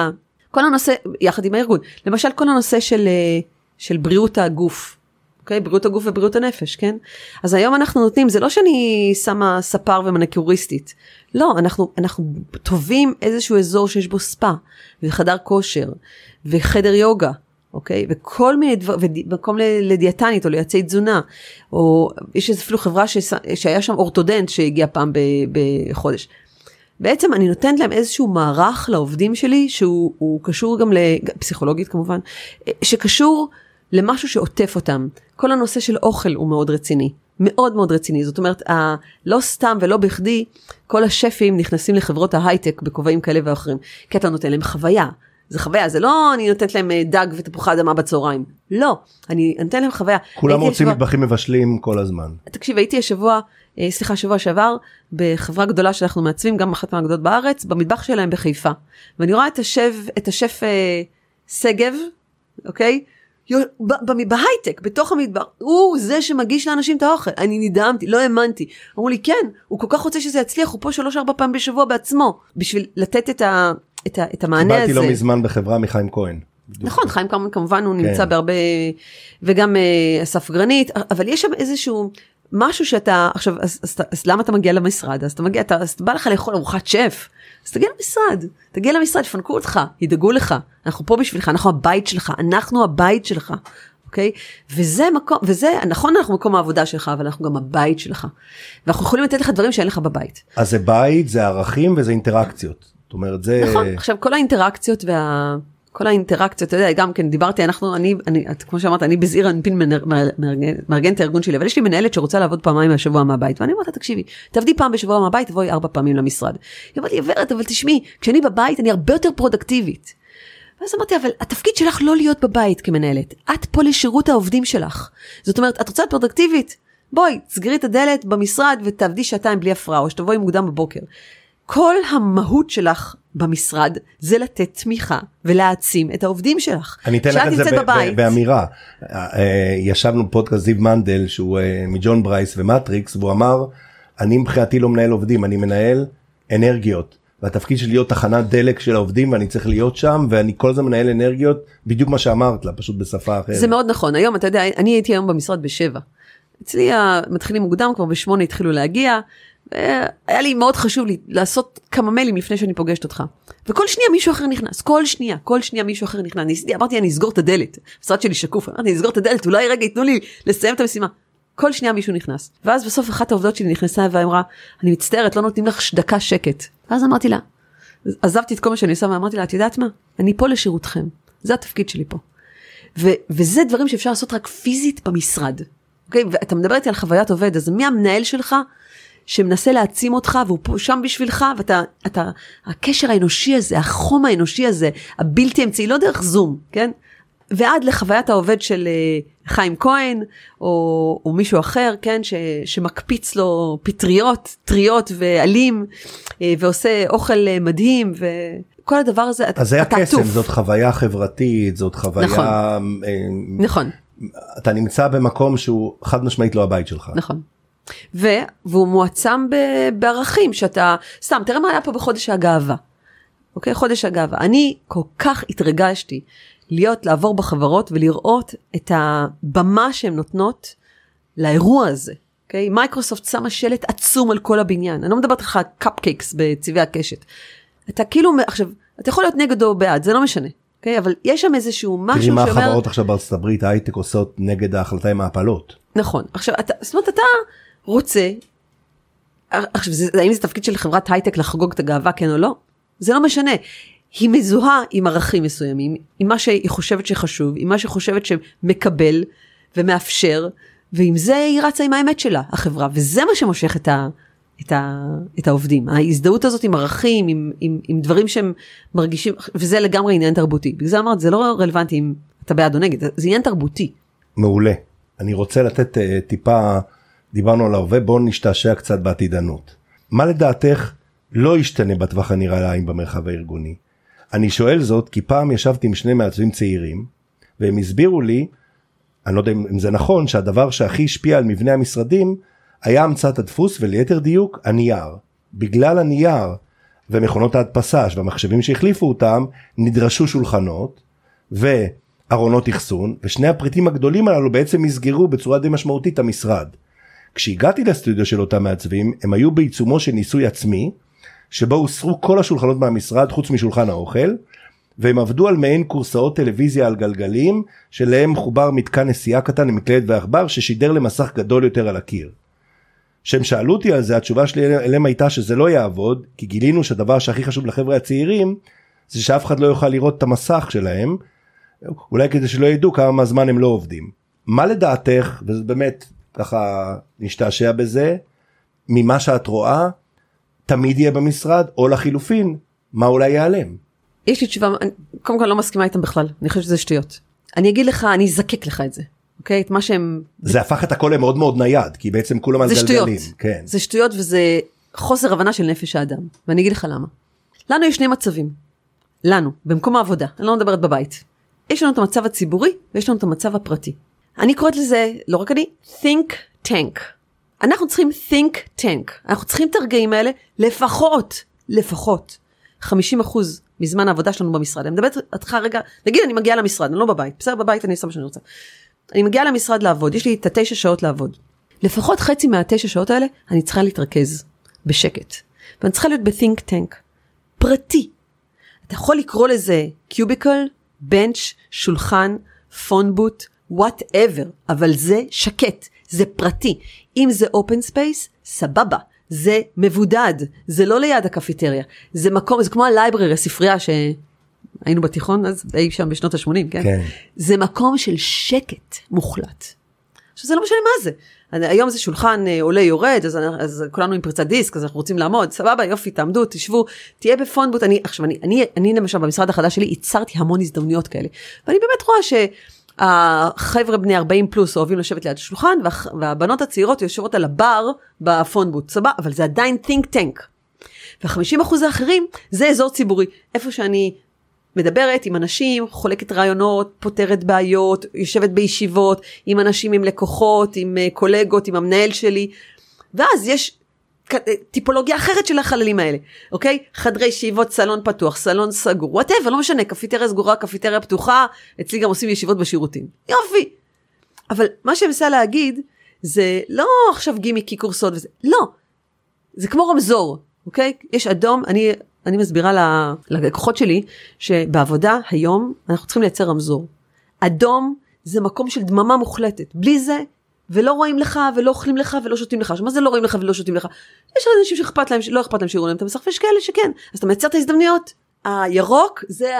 כל הנושא, יחד עם הארגון, למשל כל הנושא של, אה, של בריאות הגוף, אוקיי? בריאות הגוף ובריאות הנפש, כן? אז היום אנחנו נותנים, זה לא שאני שמה ספר ומנקיוריסטית, לא, אנחנו, אנחנו טובים איזשהו אזור שיש בו ספא, וחדר כושר, וחדר יוגה, אוקיי? וכל מיני דברים, במקום לדיאטנית או ליועצי תזונה, או יש אפילו חברה ש... שהיה שם אורתודנט שהגיע פעם ב... בחודש. בעצם אני נותנת להם איזשהו מערך לעובדים שלי שהוא קשור גם לפסיכולוגית כמובן, שקשור למשהו שעוטף אותם. כל הנושא של אוכל הוא מאוד רציני. מאוד מאוד רציני. זאת אומרת, ה, לא סתם ולא בכדי, כל השפים נכנסים לחברות ההייטק בכובעים כאלה ואחרים, כי אתה נותן להם חוויה. זה חוויה, זה לא אני נותנת להם אה, דג ותפוחי אדמה בצהריים. לא, אני נותנת להם חוויה. כולם רוצים מטבחים מבשלים כל הזמן. תקשיב, הייתי השבוע, אה, סליחה, שבוע שעבר, בחברה גדולה שאנחנו מעצבים, גם אחת מהגדולות בארץ, במטבח שלהם בחיפה. ואני רואה את השף, את השף אה, שגב, אוקיי? בהייטק, בתוך המדבר, הוא זה שמגיש לאנשים את האוכל. אני נדהמתי, לא האמנתי. אמרו לי, כן, הוא כל כך רוצה שזה יצליח, הוא פה שלוש ארבע פעמים בשבוע בעצמו, בשביל לתת את, ה, את, ה, את המענה הזה. קיבלתי לא מזמן בחברה מחיים כהן. נכון, חיים כמובן, כמובן הוא כן. נמצא בהרבה, וגם אה, אסף גרנית, אבל יש שם איזשהו משהו שאתה, עכשיו, אז, אז, אז, אז למה אתה מגיע למשרד? אז אתה מגיע, אתה, אז בא לך לאכול ארוחת שף. אז תגיע למשרד, תגיע למשרד, יפנקו אותך, ידאגו לך, אנחנו פה בשבילך, אנחנו הבית שלך, אנחנו הבית שלך, אוקיי? וזה מקום, וזה, נכון אנחנו מקום העבודה שלך, אבל אנחנו גם הבית שלך. ואנחנו יכולים לתת לך דברים שאין לך בבית. אז זה בית, זה ערכים וזה אינטראקציות. אומרת, זה... נכון, עכשיו כל האינטראקציות וה... כל האינטראקציות, אתה יודע, גם כן דיברתי, אנחנו, אני, אני, כמו שאמרת, אני בזעיר אנפין מארגן את הארגון שלי, אבל יש לי מנהלת שרוצה לעבוד פעמיים מהשבוע מהבית, ואני אומרת לה, תקשיבי, תעבדי פעם בשבוע מהבית, תבואי ארבע פעמים למשרד. היא אומרת לי, ורד, אבל תשמעי, כשאני בבית אני הרבה יותר פרודקטיבית. ואז אמרתי, אבל התפקיד שלך לא להיות בבית כמנהלת, את פה לשירות העובדים שלך. זאת אומרת, את רוצה להיות פרודקטיבית? בואי, סגרי את הדלת במשרד ותעבדי שעתיים בלי הפרעה, או שתבואי מוקדם בבוקר. כל המהות שלך במשרד זה לתת תמיכה ולהעצים את העובדים שלך. אני אתן לך את זה בבית. באמירה. אה, ישב פה בפודקאסט זיו מנדל שהוא אה, מג'ון ברייס ומטריקס והוא אמר אני מבחינתי לא מנהל עובדים אני מנהל אנרגיות. והתפקיד שלי להיות תחנת דלק של העובדים ואני צריך להיות שם ואני כל הזמן מנהל אנרגיות בדיוק מה שאמרת לה פשוט בשפה אחרת. זה מאוד נכון היום אתה יודע אני הייתי היום במשרד בשבע. אצלי המתחילים מוקדם כבר בשמונה התחילו להגיע היה לי מאוד חשוב לי לעשות כמה מיילים לפני שאני פוגשת אותך. וכל שנייה מישהו אחר נכנס, כל שנייה, כל שנייה מישהו אחר נכנס. ניסיתי, אמרתי אני אסגור את הדלת, המשרד שלי שקוף, אמרתי אני אסגור את הדלת, אולי רגע ייתנו לי לסיים את המשימה. כל שנייה מישהו נכנס. ואז בסוף אחת העובדות שלי נכנסה ואמרה, אני מצטערת, לא נותנים לך דקה שקט. ואז אמרתי לה, עזבתי את כל מה שאני עושה ואמרתי לה, את יודעת מה? אני פה לשירותכם, זה התפקיד שלי פה. ו- וזה דברים שאפשר לעשות רק פיזית במשרד. אוקיי? ואתה מדבר איתי על חוויית עובד, אז מי המנהל שלך שמנסה להעצים אותך והוא פה שם בשבילך ואתה, אתה, הקשר האנושי הזה, החום האנושי הזה, הבלתי אמצעי, לא דרך זום, כן? ועד לחוויית העובד של אה, חיים כהן או, או מישהו אחר, כן, ש, שמקפיץ לו פטריות, טריות ועלים אה, ועושה אוכל אה, מדהים וכל הדבר הזה, אז זה הקסם, זאת חוויה חברתית, זאת חוויה... נכון. נכון. אתה נמצא במקום שהוא חד משמעית לא הבית שלך. נכון. ו, והוא מועצם ב, בערכים שאתה, סתם, תראה מה היה פה בחודש הגאווה. אוקיי? חודש הגאווה. אני כל כך התרגשתי להיות, לעבור בחברות ולראות את הבמה שהן נותנות לאירוע הזה. אוקיי? מייקרוסופט שמה שלט עצום על כל הבניין. אני לא מדברת לך cupcakes בצבעי הקשת. אתה כאילו, עכשיו, אתה יכול להיות נגד או בעד, זה לא משנה. אוקיי? אבל יש שם איזשהו משהו שאומר... תראי מה החברות עכשיו בארצות הברית, ההייטק עושות נגד ההחלטה עם ההפלות. נכון. עכשיו, אתה, זאת אומרת, אתה רוצה, עכשיו, זה, האם זה תפקיד של חברת הייטק לחגוג את הגאווה, כן או לא? זה לא משנה. היא מזוהה עם ערכים מסוימים, עם מה שהיא חושבת שחשוב, עם מה שהיא חושבת שמקבל ומאפשר, ועם זה היא רצה עם האמת שלה, החברה, וזה מה שמושך את, ה, את, ה, את העובדים. ההזדהות הזאת עם ערכים, עם, עם, עם דברים שהם מרגישים, וזה לגמרי עניין תרבותי. בגלל זה אמרת, זה לא רלוונטי אם אתה בעד או נגד, זה עניין תרבותי. מעולה. אני רוצה לתת uh, טיפה דיברנו על ההווה, בואו נשתעשע קצת בעתידנות. מה לדעתך לא ישתנה בטווח הנראה לעין במרחב הארגוני? אני שואל זאת כי פעם ישבתי עם שני מעצבים צעירים, והם הסבירו לי, אני לא יודע אם זה נכון, שהדבר שהכי השפיע על מבנה המשרדים היה המצאת הדפוס וליתר דיוק הנייר. בגלל הנייר ומכונות ההדפסה והמחשבים שהחליפו אותם נדרשו שולחנות וארונות אחסון ושני הפריטים הגדולים הללו בעצם יסגרו בצורה די משמעותית המשרד. כשהגעתי לסטודיו של אותם מעצבים הם היו בעיצומו של ניסוי עצמי שבו הוסרו כל השולחנות מהמשרד חוץ משולחן האוכל והם עבדו על מעין קורסאות טלוויזיה על גלגלים שלהם מחובר מתקן נסיעה קטן עם מקלדת ועכבר ששידר למסך גדול יותר על הקיר. כשהם שאלו אותי על זה התשובה שלי אליהם הייתה שזה לא יעבוד כי גילינו שהדבר שהכי חשוב לחבר'ה הצעירים זה שאף אחד לא יוכל לראות את המסך שלהם אולי כדי שלא ידעו כמה זמן הם לא עובדים. מה לדעתך וזה באמת ככה נשתעשע בזה ממה שאת רואה תמיד יהיה במשרד או לחילופין מה אולי ייעלם. יש לי תשובה, אני קודם כל לא מסכימה איתם בכלל, אני חושבת שזה שטויות. אני אגיד לך, אני אזקק לך את זה, אוקיי? את מה שהם... זה הפך את הכל למאוד מאוד נייד כי בעצם כולם על גלגלים. שטויות. כן. זה שטויות וזה חוסר הבנה של נפש האדם. ואני אגיד לך למה. לנו יש שני מצבים. לנו, במקום העבודה, אני לא מדברת בבית. יש לנו את המצב הציבורי ויש לנו את המצב הפרטי. אני קוראת לזה, לא רק אני, think tank. אנחנו צריכים think tank. אנחנו צריכים את הרגעים האלה לפחות, לפחות, 50 אחוז מזמן העבודה שלנו במשרד. אני מדברת איתך רגע, נגיד אני מגיעה למשרד, אני לא בבית, בסדר בבית אני עושה מה שאני רוצה. אני מגיעה למשרד לעבוד, יש לי את התשע שעות לעבוד. לפחות חצי מהתשע שעות האלה אני צריכה להתרכז בשקט. ואני צריכה להיות ב-think tank. פרטי. אתה יכול לקרוא לזה קיוביקל, בנץ', שולחן, phone booth, whatever, אבל זה שקט, זה פרטי. אם זה open space, סבבה. זה מבודד, זה לא ליד הקפיטריה, זה מקום, זה כמו ה library, הספרייה שהיינו בתיכון אז, אי שם בשנות ה-80, כן? כן. זה מקום של שקט מוחלט. עכשיו זה לא משנה מה זה. היום זה שולחן אה, עולה יורד אז, אז כולנו עם פריצת דיסק אז אנחנו רוצים לעמוד סבבה יופי תעמדו תשבו תהיה ב phone booth אני עכשיו אני אני אני למשל במשרד החדש שלי ייצרתי המון הזדמנויות כאלה ואני באמת רואה שהחבר'ה בני 40 פלוס אוהבים לשבת ליד השולחן והבנות הצעירות יושבות על הבר ב phone booth סבבה? אבל זה עדיין think tank. וה-50% האחרים זה אזור ציבורי. איפה שאני מדברת עם אנשים, חולקת רעיונות, פותרת בעיות, יושבת בישיבות, עם אנשים, עם לקוחות, עם אה, קולגות, עם המנהל שלי, ואז יש טיפולוגיה אחרת של החללים האלה, אוקיי? חדרי ישיבות, סלון פתוח, סלון סגור, whatever, לא משנה, קפיטריה סגורה, קפיטריה פתוחה, אצלי גם עושים ישיבות בשירותים. יופי. אבל מה שאני מנסה להגיד, זה לא עכשיו גימיקי קורסות וזה, לא. זה כמו רמזור, אוקיי? יש אדום, אני, אני מסבירה ללקוחות שלי, שבעבודה היום אנחנו צריכים לייצר רמזור. אדום זה מקום של דממה מוחלטת, בלי זה, ולא רואים לך, ולא אוכלים לך, ולא שותים לך. מה זה לא רואים לך ולא שותים לך? יש אנשים שאכפת להם, שלא אכפת להם שיראו להם את המסך, ויש כאלה שכן. אז אתה מייצר את ההזדמנויות. הירוק זה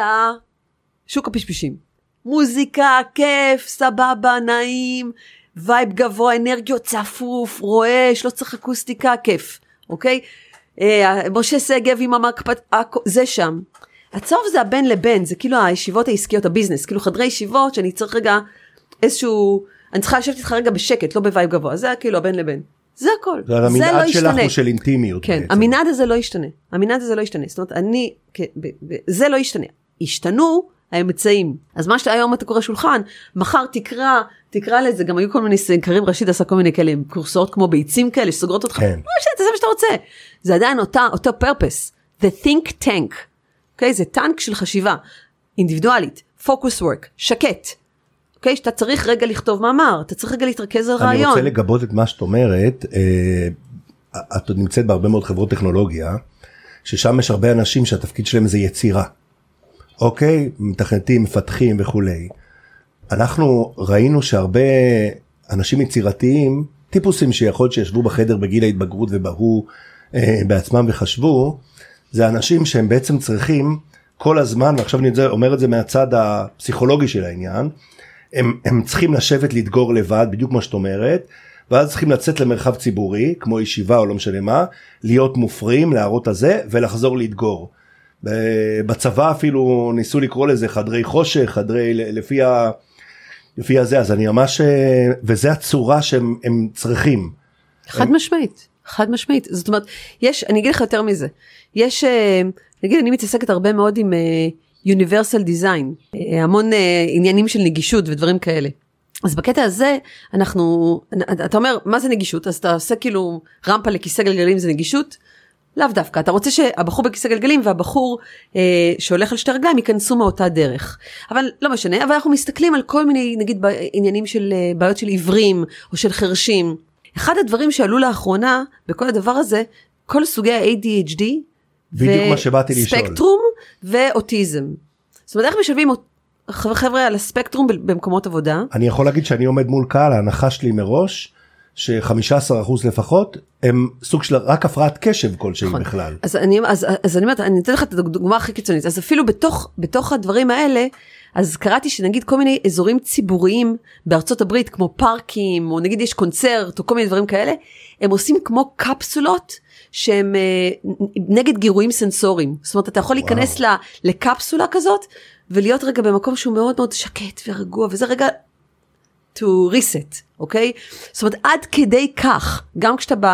השוק הפשפשים. מוזיקה, כיף, סבבה, נעים, vibe גבוה, אנרגיות צפוף, רועש, לא צריך אקוסטיקה, כיף, אוקיי? אה, משה שגב עם המקפת, זה שם. הצהוב זה הבין לבין, זה כאילו הישיבות העסקיות, ה business, כאילו חדרי ישיבות שאני צריך רגע איזשהו, אני צריכה לשבת איתך רגע בשקט, לא ב vibe גבוה, זה כאילו הבין לבין. זה הכל, זה על זה המנעד לא שלך ישתנה. הוא של אינטימיות כן, בעצם. המנעד הזה לא ישתנה, המנעד הזה לא ישתנה, זאת אומרת, אני, זה לא ישתנה. ישתנו האמצעים. אז מה שהיום אתה קורא שולחן, מחר תקרא, תקרא לזה, גם היו כל מיני, קרים רשיד עשה כל מיני כאלה, קורסאות כמו ביצים כאלה, שסוגרות אותך, כן. לא משנה, תעשה מה שאתה רוצה. זה עדיין אותה, אותו purpose, the think tank, אוקיי? זה טנק של חשיבה, אינדיבידואלית, focus work, שקט. אוקיי? שאתה צריך רגע לכתוב מאמר, אתה צריך רגע להתרכז על אני רעיון. רוצה לגבות את מה שאת אומרת, אה, את עוד נמצאת בהרבה מאוד חברות טכנולוגיה, ששם יש הרבה אנשים שהתפקיד שלהם זה יצירה. אוקיי? מתכנתים, מפתחים וכולי. אנחנו ראינו שהרבה אנשים יצירתיים, טיפוסים שיכול להיות שישבו בחדר בגיל ההתבגרות ובהו אה, בעצמם וחשבו, זה אנשים שהם בעצם צריכים כל הזמן, ועכשיו אני אומר את זה מהצד הפסיכולוגי של העניין, הם, הם צריכים לשבת לדגור לבד, בדיוק כמו שאת אומרת, ואז צריכים לצאת למרחב ציבורי, כמו ישיבה או לא משנה מה, להיות מופרים, להראות הזה, ולחזור לדגור. בצבא אפילו ניסו לקרוא לזה חדרי חושך, חדרי לפי ה... לפי הזה, אז אני ממש, אה, וזה הצורה שהם הם צריכים. חד משמעית, חד משמעית. זאת אומרת, יש, אני אגיד לך יותר מזה, יש, אה, נגיד אני מתעסקת הרבה מאוד עם אה, universal design, המון אה, עניינים של נגישות ודברים כאלה. אז בקטע הזה אנחנו, אתה אומר מה זה נגישות אז אתה עושה כאילו רמפה לכיסא גלגלים זה נגישות? לאו דווקא אתה רוצה שהבחור בכיסא גלגלים והבחור אה, שהולך על שתי רגליים ייכנסו מאותה דרך אבל לא משנה אבל אנחנו מסתכלים על כל מיני נגיד עניינים של אה, בעיות של עיוורים או של חרשים. אחד הדברים שעלו לאחרונה בכל הדבר הזה כל סוגי ה-ADHD בדיוק מה שבאתי לשאול. ספקטרום ואוטיזם. זאת אומרת איך משלבים חבר'ה על הספקטרום במקומות עבודה. אני יכול להגיד שאני עומד מול קהל ההנחה שלי מראש ש-15% לפחות הם סוג של רק הפרעת קשב כלשהי נכון. בכלל. אז אני, אז, אז אני אומרת, אני אתן לך את הדוגמה הכי קיצונית, אז אפילו בתוך, בתוך הדברים האלה, אז קראתי שנגיד כל מיני אזורים ציבוריים בארצות הברית, כמו פארקים, או נגיד יש קונצרט, או כל מיני דברים כאלה, הם עושים כמו קפסולות שהם אה, נגד גירויים סנסוריים. זאת אומרת, אתה יכול להיכנס ל, לקפסולה כזאת, ולהיות רגע במקום שהוא מאוד מאוד שקט ורגוע, וזה רגע to reset, אוקיי? זאת אומרת, עד כדי כך, גם כשאתה ב...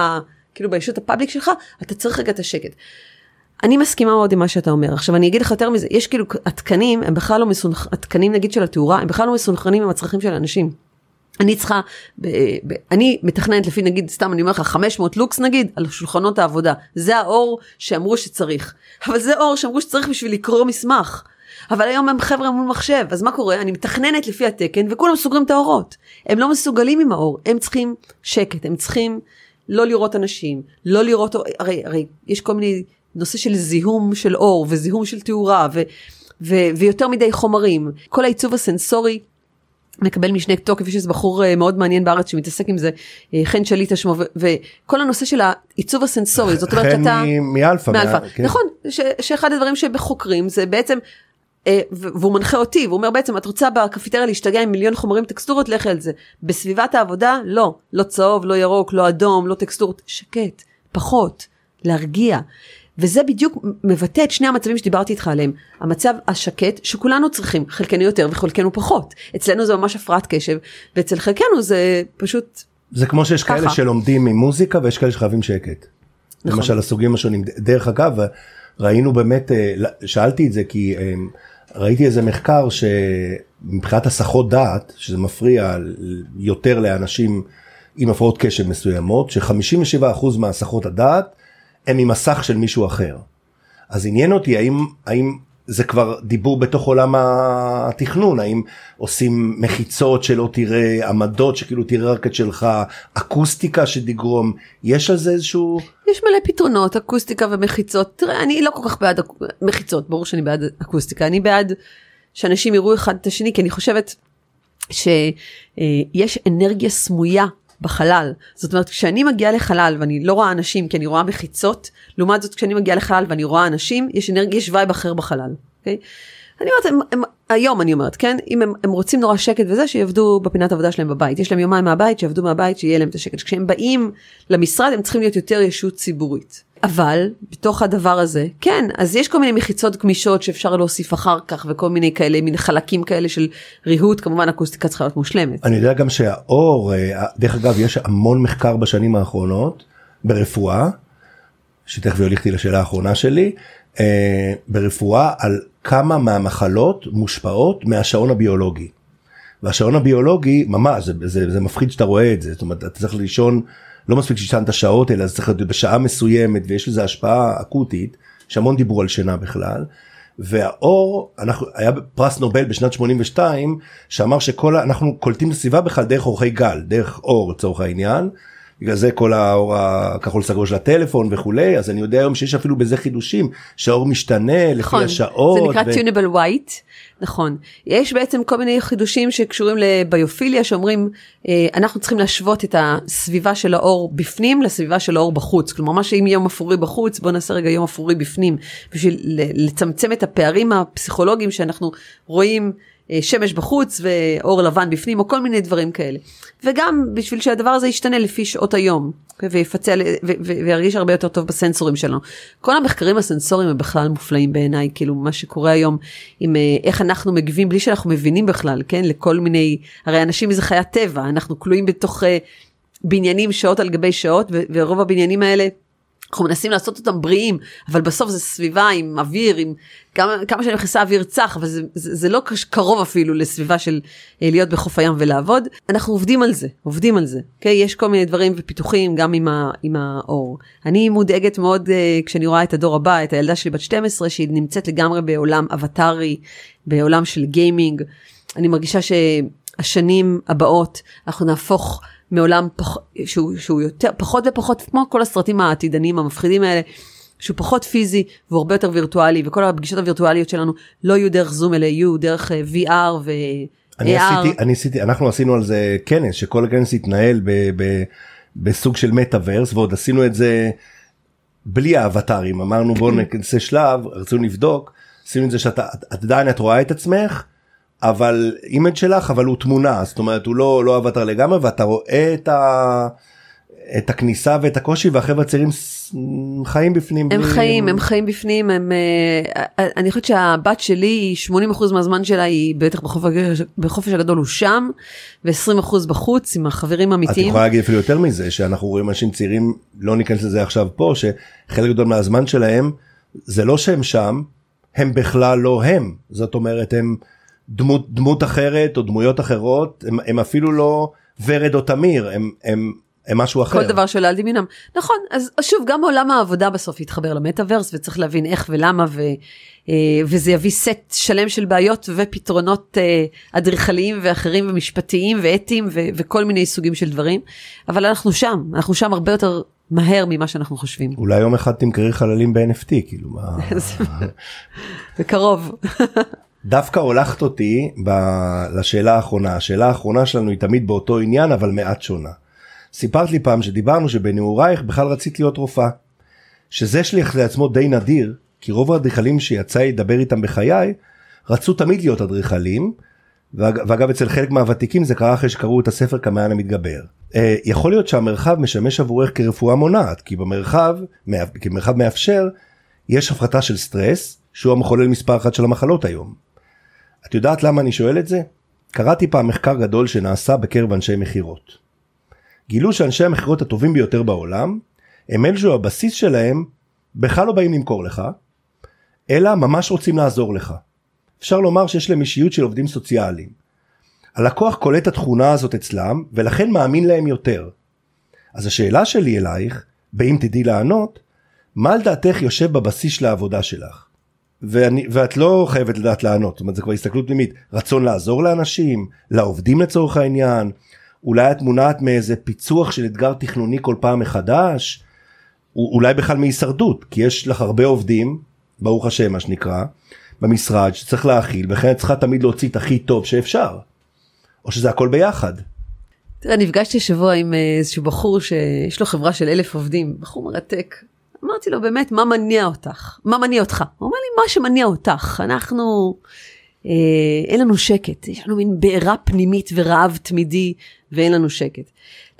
כאילו בישות הפאבליק שלך, אתה צריך רגע את השקט. אני מסכימה מאוד עם מה שאתה אומר. עכשיו אני אגיד לך יותר מזה, יש כאילו, התקנים הם בכלל לא מסונכ... התקנים נגיד של התאורה, הם בכלל לא מסונכרנים עם הצרכים של האנשים. אני צריכה, ב, ב, אני מתכננת לפי נגיד, סתם אני אומר לך 500 לוקס נגיד, על שולחנות העבודה. זה האור שאמרו שצריך. אבל זה אור שאמרו שצריך בשביל לקרוא מסמך. אבל היום הם חבר'ה מול מחשב, אז מה קורה? אני מתכננת לפי התקן וכולם סוגרים את האורות. הם לא מסוגלים עם האור, הם צריכים שקט, הם צריכים לא לראות אנשים, לא לראות, הרי, הרי יש כל מיני נושא של זיהום של אור וזיהום של תאורה ו, ו, ויותר מדי חומרים. כל העיצוב הסנסורי מקבל משנה תוקף, יש איזה בחור אה, מאוד מעניין בארץ שמתעסק עם זה, אה, חן שליטה שמו, וכל הנושא של העיצוב הסנסורי, זאת אומרת שאתה... חן מאלפא. מאלפא, כן. נכון, ש, שאחד הדברים שחוקרים זה בעצם אה, והוא מנחה אותי, והוא אומר בעצם, את רוצה בקפיטריה להשתגע עם מיליון חומרים טקסטורות, לכי על זה. בסביבת העבודה, לא. לא צהוב, לא ירוק, לא אדום, לא טקסטורות. שקט, פחות, להרגיע. וזה בדיוק מבטא את שני המצבים שדיברתי איתך עליהם. המצב השקט, שכולנו צריכים, חלקנו יותר וחלקנו פחות. אצלנו זה ממש הפרעת קשב, ואצל חלקנו זה פשוט זה כמו שיש ככה. כאלה שלומדים ממוזיקה ויש כאלה שחייבים שקט. נכון. למשל הסוגים השונים. דרך אגב, ראינו באמת, אה, שאלתי את זה כי אה, ראיתי איזה מחקר שמבחינת הסחות דעת, שזה מפריע יותר לאנשים עם הפרעות קשב מסוימות, ש-57% מהסחות הדעת הם ממסך של מישהו אחר. אז עניין אותי האם, האם זה כבר דיבור בתוך עולם התכנון, האם עושים מחיצות שלא תראה, עמדות שכאילו תראה רק את שלך, אקוסטיקה שתגרום, יש על זה איזשהו... יש מלא פתרונות, אקוסטיקה ומחיצות. תראה, אני לא כל כך בעד מחיצות, ברור שאני בעד אקוסטיקה, אני בעד שאנשים יראו אחד את השני, כי אני חושבת שיש אנרגיה סמויה בחלל. זאת אומרת, כשאני מגיעה לחלל ואני לא רואה אנשים כי אני רואה מחיצות, לעומת זאת כשאני מגיעה לחלל ואני רואה אנשים, יש אנרגיה, יש vibe אחר בחלל. Okay? אוקיי? אני אומרת, הם, הם, היום אני אומרת, כן? אם הם, הם רוצים נורא שקט וזה, שיעבדו בפינת עבודה שלהם בבית. יש להם יומיים מהבית, שיעבדו מהבית, שיהיה להם את השקט. כשהם באים למשרד, הם צריכים להיות יותר ישות ציבורית. אבל בתוך הדבר הזה, כן, אז יש כל מיני מחיצות גמישות שאפשר להוסיף אחר כך וכל מיני כאלה, מין חלקים כאלה של ריהוט, כמובן אקוסטיקה צריכה להיות מושלמת. אני יודע גם שהאור, אה, דרך אגב, יש המון מחקר בשנים האחרונות ברפואה, שתכף יוליך לשאלה האחרונה שלי, אה, ברפואה על כמה מהמחלות מושפעות מהשעון הביולוגי. והשעון הביולוגי ממש זה, זה, זה מפחיד שאתה רואה את זה זאת אומרת אתה צריך לישון לא מספיק שישנת שעות אלא זה צריך להיות בשעה מסוימת ויש לזה השפעה אקוטית שהמון דיברו על שינה בכלל. והאור אנחנו היה פרס נובל בשנת 82 שאמר שכל אנחנו קולטים את הסביבה בכלל דרך אורכי גל דרך אור לצורך העניין בגלל זה כל האור הכחול סגור של הטלפון וכולי אז אני יודע היום שיש אפילו בזה חידושים שהאור משתנה נכון, לפי השעות. זה נקרא ו... tunable white נכון יש בעצם כל מיני חידושים שקשורים לביופיליה שאומרים אה, אנחנו צריכים להשוות את הסביבה של האור בפנים לסביבה של האור בחוץ כלומר מה שאם יום אפורי בחוץ בוא נעשה רגע יום אפורי בפנים בשביל לצמצם את הפערים הפסיכולוגיים שאנחנו רואים. אה, שמש בחוץ ואור לבן בפנים או כל מיני דברים כאלה. וגם בשביל שהדבר הזה ישתנה לפי שעות היום ויפצל וירגיש הרבה יותר טוב בסנסורים שלנו. כל המחקרים הסנסוריים הם בכלל מופלאים בעיניי כאילו מה שקורה היום עם אה, איך אנחנו מגיבים בלי שאנחנו מבינים בכלל כן לכל מיני הרי אנשים זה חיית טבע אנחנו כלואים בתוך אה, בניינים שעות על גבי שעות ורוב הבניינים האלה. אנחנו מנסים לעשות אותם בריאים, אבל בסוף זה סביבה עם אוויר, עם כמה, כמה שאני מכניסה אוויר צח, אבל זה, זה, זה לא קרוב אפילו לסביבה של אה, להיות בחוף הים ולעבוד. אנחנו עובדים על זה, עובדים על זה. Okay? אוקיי? יש כל מיני דברים ופיתוחים גם עם, ה, עם האור. אני מודאגת מאוד uh, כשאני רואה את הדור הבא, את הילדה שלי בת 12, שהיא נמצאת לגמרי בעולם אבטארי, בעולם של גיימינג. אני מרגישה שהשנים הבאות אנחנו נהפוך מעולם פח, שהוא, שהוא יותר, פחות ופחות, כמו כל הסרטים העתידניים המפחידים האלה, שהוא פחות פיזי והוא הרבה יותר וירטואלי, וכל הפגישות הווירטואליות שלנו לא יהיו דרך זום אלא יהיו דרך אה, VR ו... אני עשיתי, אני עשיתי, אנחנו עשינו על זה כנס, שכל הכנס התנהל ב, ב, בסוג של מטאוורס, ועוד עשינו את זה בלי האבטרים, אמרנו בואו נעשה שלב, רצינו לבדוק, עשינו את זה שאתה את עדיין את רואה את עצמך, אבל image שלך, אבל הוא תמונה, זאת אומרת הוא לא, לא אבטר לגמרי, ואתה רואה את ה... את הכניסה ואת הקושי והחבר'ה הצעירים חיים בפנים. הם בלי... חיים, הם חיים בפנים, הם, אה, אה, אני חושבת שהבת שלי, 80% מהזמן שלה היא בטח בחופש, בחופש הגדול הוא שם, ו-20% בחוץ עם החברים האמיתיים. את יכולה להגיד אפילו יותר מזה, שאנחנו רואים אנשים צעירים, לא ניכנס לזה עכשיו פה, שחלק גדול מהזמן שלהם, זה לא שהם שם, הם בכלל לא הם. זאת אומרת, הם דמות, דמות אחרת או דמויות אחרות, הם, הם אפילו לא ורד או תמיר, הם, הם הם משהו אחר. כל דבר שעולה על דמיונם. נכון, אז שוב, גם עולם העבודה בסוף יתחבר למטאוורס וצריך להבין איך ולמה ו, אה, וזה יביא סט שלם של בעיות ופתרונות אה, אדריכליים ואחרים ומשפטיים ואתיים ו, וכל מיני סוגים של דברים, אבל אנחנו שם, אנחנו שם הרבה יותר מהר ממה שאנחנו חושבים. אולי יום אחד תמכרי חללים ב-NFT, כאילו מה... זה קרוב. דווקא הולכת אותי ב- לשאלה האחרונה, השאלה האחרונה שלנו היא תמיד באותו עניין אבל מעט שונה. סיפרת לי פעם שדיברנו שבנעורייך בכלל רצית להיות רופאה. שזה שליח לעצמו די נדיר, כי רוב האדריכלים שיצא לדבר איתם בחיי, רצו תמיד להיות אדריכלים, ואגב אצל חלק מהוותיקים זה קרה אחרי שקראו את הספר כמעיין המתגבר. אה, יכול להיות שהמרחב משמש עבורך כרפואה מונעת, כי במרחב, כמרחב מאפשר, יש הפחתה של סטרס, שהוא המחולל מספר אחת של המחלות היום. את יודעת למה אני שואל את זה? קראתי פעם מחקר גדול שנעשה בקרב אנשי מכירות. גילו שאנשי המכירות הטובים ביותר בעולם הם אלו שהבסיס שלהם בכלל לא באים למכור לך, אלא ממש רוצים לעזור לך. אפשר לומר שיש להם אישיות של עובדים סוציאליים. הלקוח קולט את התכונה הזאת אצלם ולכן מאמין להם יותר. אז השאלה שלי אלייך, באם תדעי לענות, מה לדעתך יושב בבסיס של העבודה שלך? ואני, ואת לא חייבת לדעת לענות, זאת אומרת זה כבר הסתכלות פנימית, רצון לעזור לאנשים, לעובדים לצורך העניין, אולי את מונעת מאיזה פיצוח של אתגר תכנוני כל פעם מחדש, אולי בכלל מהישרדות, כי יש לך הרבה עובדים, ברוך השם מה שנקרא, במשרד שצריך להכיל, וכן את צריכה תמיד להוציא את הכי טוב שאפשר, או שזה הכל ביחד. תראה, נפגשתי שבוע עם אה, איזשהו בחור שיש לו חברה של אלף עובדים, בחור מרתק. אמרתי לו באמת, מה מניע אותך? מה מניע אותך? הוא אומר לי, מה שמניע אותך. אנחנו, אה, אין לנו שקט, יש לנו מין בעירה פנימית ורעב תמידי ואין לנו שקט.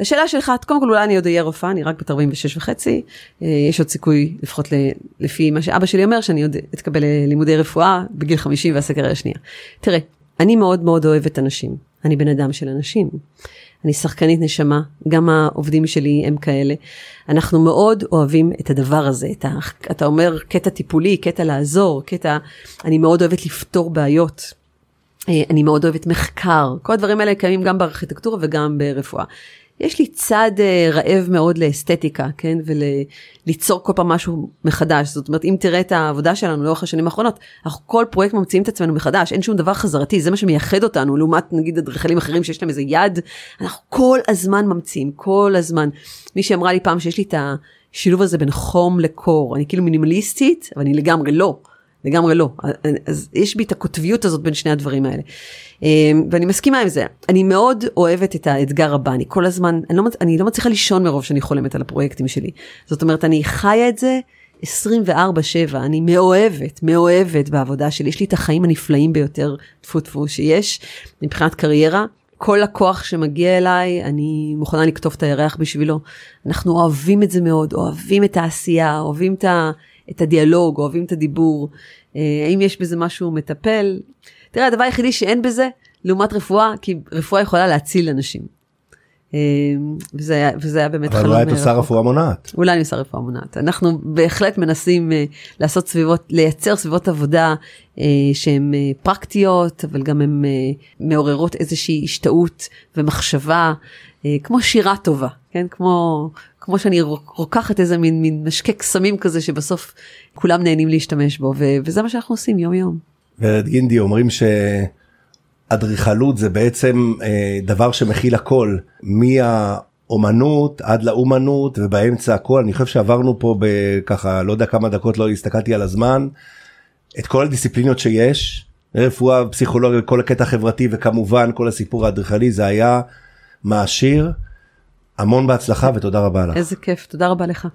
לשאלה שלך, קודם כל אולי אני עוד אהיה רופאה, אני רק בת 46 וחצי, אה, יש עוד סיכוי, לפחות לפי מה שאבא שלי אומר, שאני עוד אתקבל ללימודי רפואה בגיל 50 ואעשה קריירה שנייה. תראה, אני מאוד מאוד אוהבת אנשים, אני בן אדם של אנשים. אני שחקנית נשמה, גם העובדים שלי הם כאלה. אנחנו מאוד אוהבים את הדבר הזה, את ה, אתה אומר קטע טיפולי, קטע לעזור, קטע, אני מאוד אוהבת לפתור בעיות. אה, אני מאוד אוהבת מחקר, כל הדברים האלה קיימים גם בארכיטקטורה וגם ברפואה. יש לי צד uh, רעב מאוד לאסתטיקה, כן, וליצור כל פעם משהו מחדש. זאת אומרת, אם תראה את העבודה שלנו לאורך השנים האחרונות, אנחנו כל פרויקט ממציאים את עצמנו מחדש, אין שום דבר חזרתי, זה מה שמייחד אותנו, לעומת נגיד אדריכלים אחרים שיש להם איזה יד, אנחנו כל הזמן ממציאים, כל הזמן. מישהי אמרה לי פעם שיש לי את השילוב הזה בין חום לקור, אני כאילו מינימליסטית, אבל אני לגמרי לא. לגמרי לא. אז יש בי את הקוטביות הזאת בין שני הדברים האלה. אמ, ואני מסכימה עם זה. אני מאוד אוהבת את האתגר הבא, אני כל הזמן, אני לא, אני לא מצליחה לישון מרוב שאני חולמת על הפרויקטים שלי. זאת אומרת, אני חיה את זה 24-7, אני מאוהבת, מאוהבת בעבודה שלי. יש לי את החיים הנפלאים ביותר, טפו טפו, שיש מבחינת קריירה. כל לקוח שמגיע אליי, אני מוכנה לקטוף את הירח בשבילו. אנחנו אוהבים את זה מאוד, אוהבים את העשייה, אוהבים את ה... את הדיאלוג, אוהבים את הדיבור, אה, האם יש בזה משהו מטפל. תראה, הדבר היחידי שאין בזה, לעומת רפואה, כי רפואה יכולה להציל אנשים. אה, וזה היה, וזה היה באמת חלום. אבל אולי את עושה רפואה מונעת. אולי אני עושה רפואה מונעת. אנחנו בהחלט מנסים uh, לעשות סביבות, לייצר סביבות עבודה שהן פרקטיות, אבל גם הן מעוררות איזושהי השתאות ומחשבה, כמו שירה טובה, כן? כמו, כמו שאני רוקחת איזה מין, מין משקה קסמים כזה שבסוף כולם נהנים להשתמש בו, ו- וזה מה שאנחנו עושים יום יום. ורד גינדי אומרים שאדריכלות זה בעצם אה, דבר שמכיל הכל, מה... אומנות עד לאומנות ובאמצע הכל. אני חושב שעברנו פה בככה לא יודע כמה דקות לא הסתכלתי על הזמן. את כל הדיסציפלינות שיש רפואה פסיכולוגיה כל הקטע החברתי וכמובן כל הסיפור האדריכלי זה היה מעשיר המון בהצלחה ותודה רבה לך. איזה כיף תודה רבה לך.